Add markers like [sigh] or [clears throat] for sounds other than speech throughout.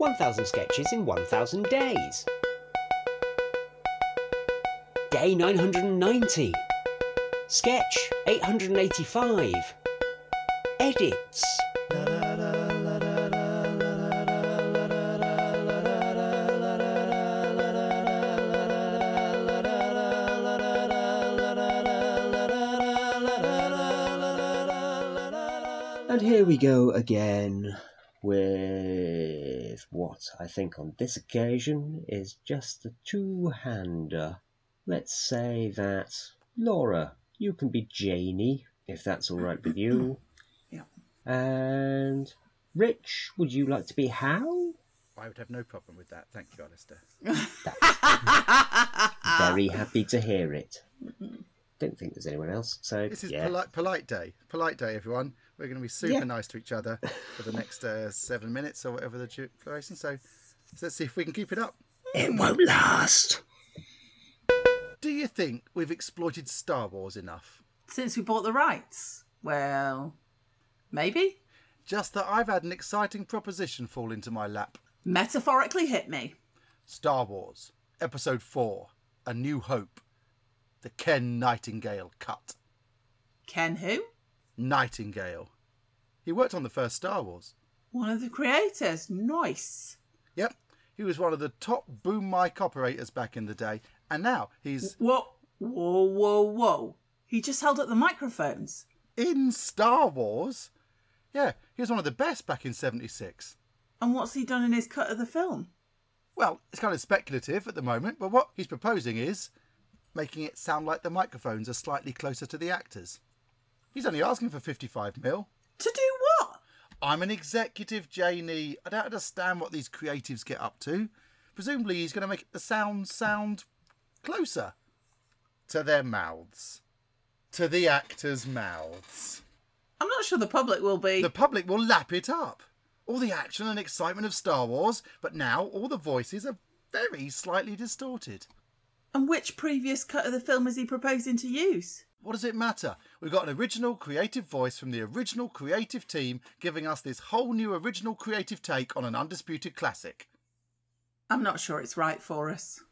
1000 sketches in 1000 days. Day 990. Sketch 885. Edits. And here we go again with what I think on this occasion is just a two hander. Let's say that Laura, you can be Janie, if that's all right with you. [clears throat] Yeah. And Rich, would you like to be Hal? I would have no problem with that. Thank you, Alistair. [laughs] Very happy to hear it. Don't think there's anyone else. So This is yeah. polite, polite day. Polite day, everyone. We're going to be super Yeah. nice to each other for the next uh, seven minutes or whatever the duration. So, so let's see if we can keep it up. It won't last. Do you think we've exploited Star Wars enough? Since we bought the rights? Well, maybe. Just that I've had an exciting proposition fall into my lap. Metaphorically hit me. Star Wars, Episode 4 A New Hope. The Ken Nightingale cut. Ken who? Nightingale. He worked on the first Star Wars. One of the creators. Nice. Yep, he was one of the top boom mic operators back in the day, and now he's Whoa, whoa, whoa, whoa. He just held up the microphones. in Star Wars. Yeah, he was one of the best back in 76. And what's he done in his cut of the film? Well, it's kind of speculative at the moment, but what he's proposing is making it sound like the microphones are slightly closer to the actors. He's only asking for 55 mil. To do what? I'm an executive, Janie. I don't understand what these creatives get up to. Presumably, he's going to make the sound sound closer to their mouths, to the actors' mouths. I'm not sure the public will be. The public will lap it up. All the action and excitement of Star Wars, but now all the voices are very slightly distorted. And which previous cut of the film is he proposing to use? What does it matter? We've got an original creative voice from the original creative team giving us this whole new original creative take on an undisputed classic. I'm not sure it's right for us.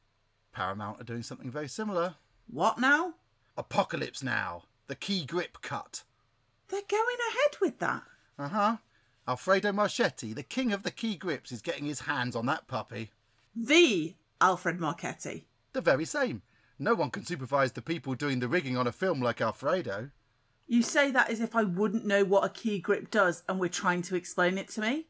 Paramount are doing something very similar. What now? Apocalypse Now, the key grip cut. They're going ahead with that. Uh huh. Alfredo Marchetti, the king of the key grips, is getting his hands on that puppy. The Alfred Marchetti. The very same. No one can supervise the people doing the rigging on a film like Alfredo. You say that as if I wouldn't know what a key grip does and we're trying to explain it to me?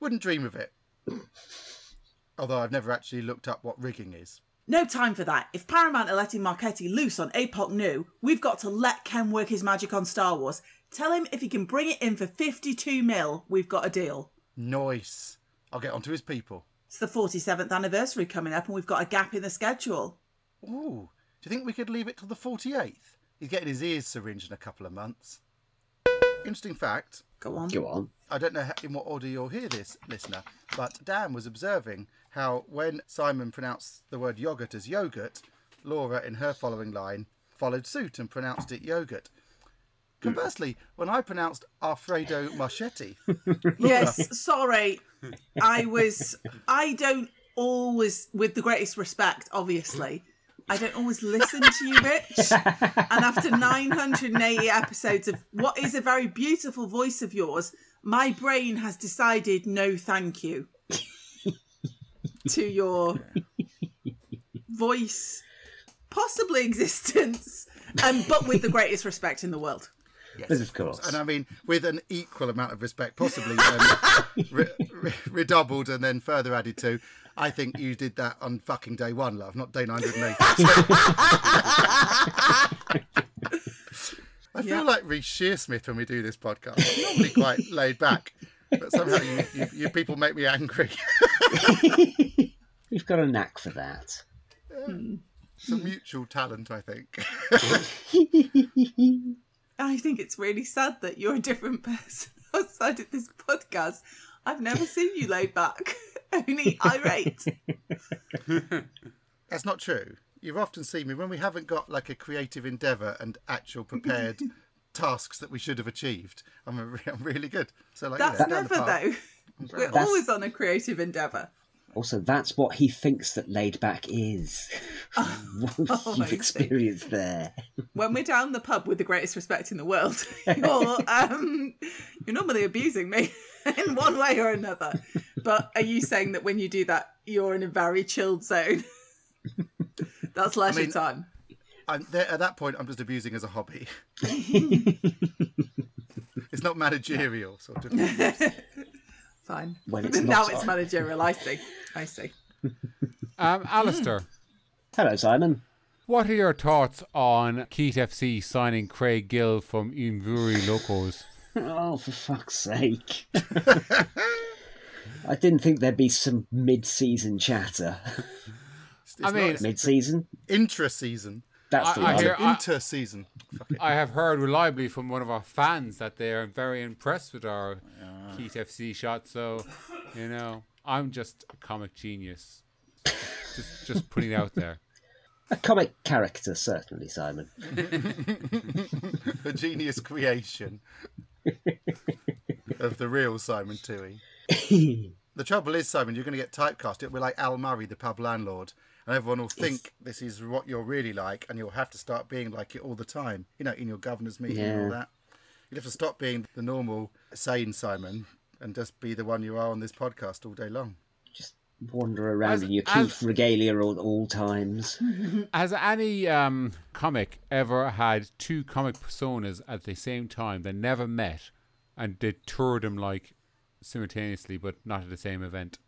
Wouldn't dream of it. [coughs] Although I've never actually looked up what rigging is. No time for that. If Paramount are letting Marchetti loose on APOC New, we've got to let Ken work his magic on Star Wars. Tell him if he can bring it in for 52 mil, we've got a deal. Nice. I'll get onto his people. It's the 47th anniversary coming up and we've got a gap in the schedule. Ooh, do you think we could leave it till the 48th? He's getting his ears syringed in a couple of months. Interesting fact Go on. Go on. I don't know how- in what order you'll hear this, listener, but Dan was observing how when Simon pronounced the word yogurt as yogurt, Laura, in her following line, followed suit and pronounced it yogurt. Conversely, when I pronounced Alfredo Marchetti, [laughs] Yes, sorry. I was. I don't always, with the greatest respect, obviously, I don't always listen to you, Rich. And after 980 episodes of what is a very beautiful voice of yours, my brain has decided no thank you [laughs] to your voice, possibly existence, um, but with the greatest respect in the world. Yes, of course. and I mean with an equal amount of respect, possibly um, re- re- redoubled and then further added to, I think you did that on fucking day one, love, not day 980. I feel Yeah. like Reece Shearsmith when we do this podcast. I'm normally quite laid back, but somehow you, you, you people make me angry. [laughs] We've got a knack for that. it's a mutual talent, I think. [laughs] I think it's really sad that you're a different person [laughs] outside of this podcast. I've never seen you laid back, only irate. That's not true. You've often seen me when we haven't got like a creative endeavour and actual prepared [laughs] tasks that we should have achieved. I'm, a, I'm really good. So like, you know, That's down never though. We're That's- always on a creative endeavour. Also, that's what he thinks that laid back is. what [laughs] Oh, [laughs] I you've experienced there. When we're down the pub with the greatest respect in the world, you're um, you're normally abusing me in one way or another. But are you saying that when you do that, you're in a very chilled zone? [laughs] That's leisure mean- time. I'm there, at that point, I'm just abusing as a hobby. [laughs] it's not managerial, sort of. [laughs] Fine. When it's now not it's on. managerial. I see. I see. Um, Alistair, Hello, Simon. what are your thoughts on Keat FC signing Craig Gill from Imvuri Locos? Oh, for fuck's sake. I didn't think there'd be some mid-season chatter. It's I mean- it's Mid-season? intra-season, That's I- the I one. hear- inter-season. Fuck. I have heard reliably from one of our fans that they are very impressed with our Keat FC shot. So, you know, I'm just a comic genius. Just, just putting it out there. [laughs] A comic character, certainly, Simon. [laughs] a genius creation [laughs] of the real Simon Toohey. The trouble is, Simon, you're going to get typecast. It'll be like Al Murray, the pub landlord, and everyone will think this is what you're really like, and you'll have to start being like it all the time. You know, in your governor's meeting and all that. You'd have to stop being the normal, sane Simon and just be the one you are on this podcast all day long. Just wander around As- in your as- Keith regalia at all times. [laughs] Has any um, comic ever had two comic personas at the same time that never met and they toured them like simultaneously but not at the same event?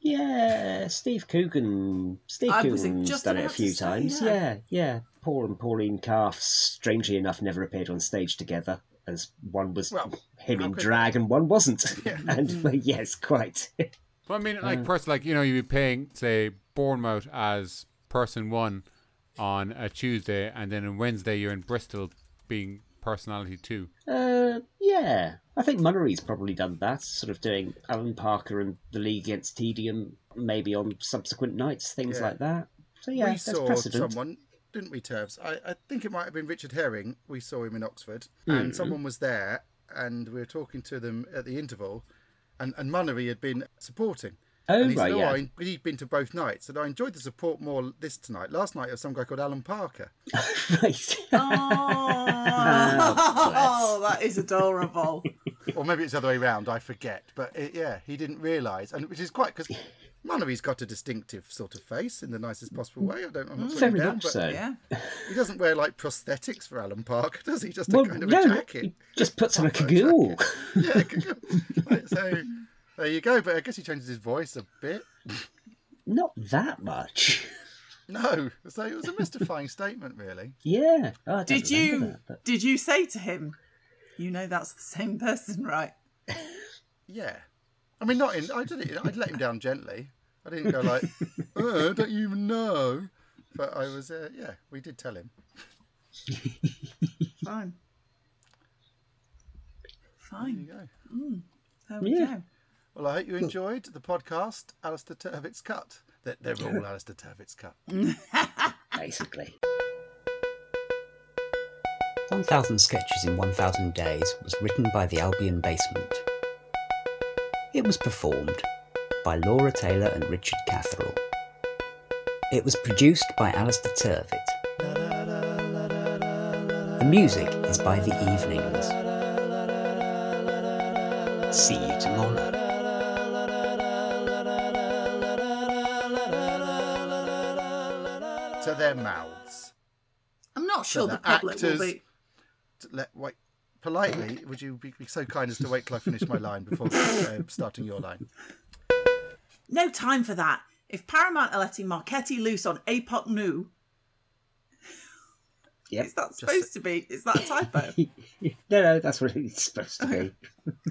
Yeah, Steve Coogan. Steve I was Coogan's just done it a about to few say, times. yeah. Yeah, yeah. Paul and Pauline Calf, strangely enough, never appeared on stage together, as one was Well, him how in could drag and one wasn't. [laughs] and hmm. well, yes, quite. [laughs] Well, I mean, like, uh. person, like you know, you'd be playing, say, Bournemouth as person one on a Tuesday, and then on Wednesday you're in Bristol being personality two. Uh, yeah, I think Munnery's probably done that, sort of doing Alan Parker and the League against Tedium, maybe on subsequent nights, things Yeah. like that. So yeah, we that's saw precedent. someone, didn't we, Terves? I, I think it might have been Richard Herring. We saw him in Oxford, Hmm. and someone was there, and we were talking to them at the interval, and, and Munnery had been supporting. Oh and he right, said, yeah. oh, I, he'd been to both nights, and I enjoyed the support more this tonight. Last night, there was some guy called Alan Parker. [laughs] right. [laughs] Oh, [laughs] that is adorable. or maybe it's the other way around, I forget. But it, yeah, he didn't realise, and which is quite because Munnery's got a distinctive sort of face in the nicest possible way. I don't, I'm not putting Very him down, much but so. Yeah. he doesn't wear like prosthetics for Alan Parker, does he? Just a Well, kind of no, a no, jacket. he just puts on a Proper cagoule. jacket. yeah, right, so there you go. But I guess he changes his voice a bit. [laughs] Not that much. [laughs] No, so it was a mystifying [laughs] statement, really. Yeah. Oh, Did you that, but- did you say to him, you know that's the same person, right? Yeah, I mean, not in. I did it. I'd let him down gently. I didn't go like, oh, "Don't you even know?" But I was, uh, yeah, we did tell him. Fine. There Fine. you go. There we Yeah. go. Well, I hope you hmm. enjoyed the podcast, Alistair Turvitt's Cut. They're, they're all [laughs] Alistair Turvitt's Cut. [laughs] basically. 1000 Sketches in 1000 Days was written by the Albion Basement. It was performed by Laura Taylor and Richard Catherall. It was produced by Alistair Turvitt. The music is by The Evenings. See you tomorrow. To their mouths. I'm not sure the the public will actors- be. Let, wait, politely, would you be, be so kind as to wait till I finish my line before [laughs] uh, starting your line? No time for that. If Paramount are letting Marchetti loose on Apoc New, Yep. is that supposed to be? Is that a typo? [laughs] no, no, that's what it's supposed to be. [laughs]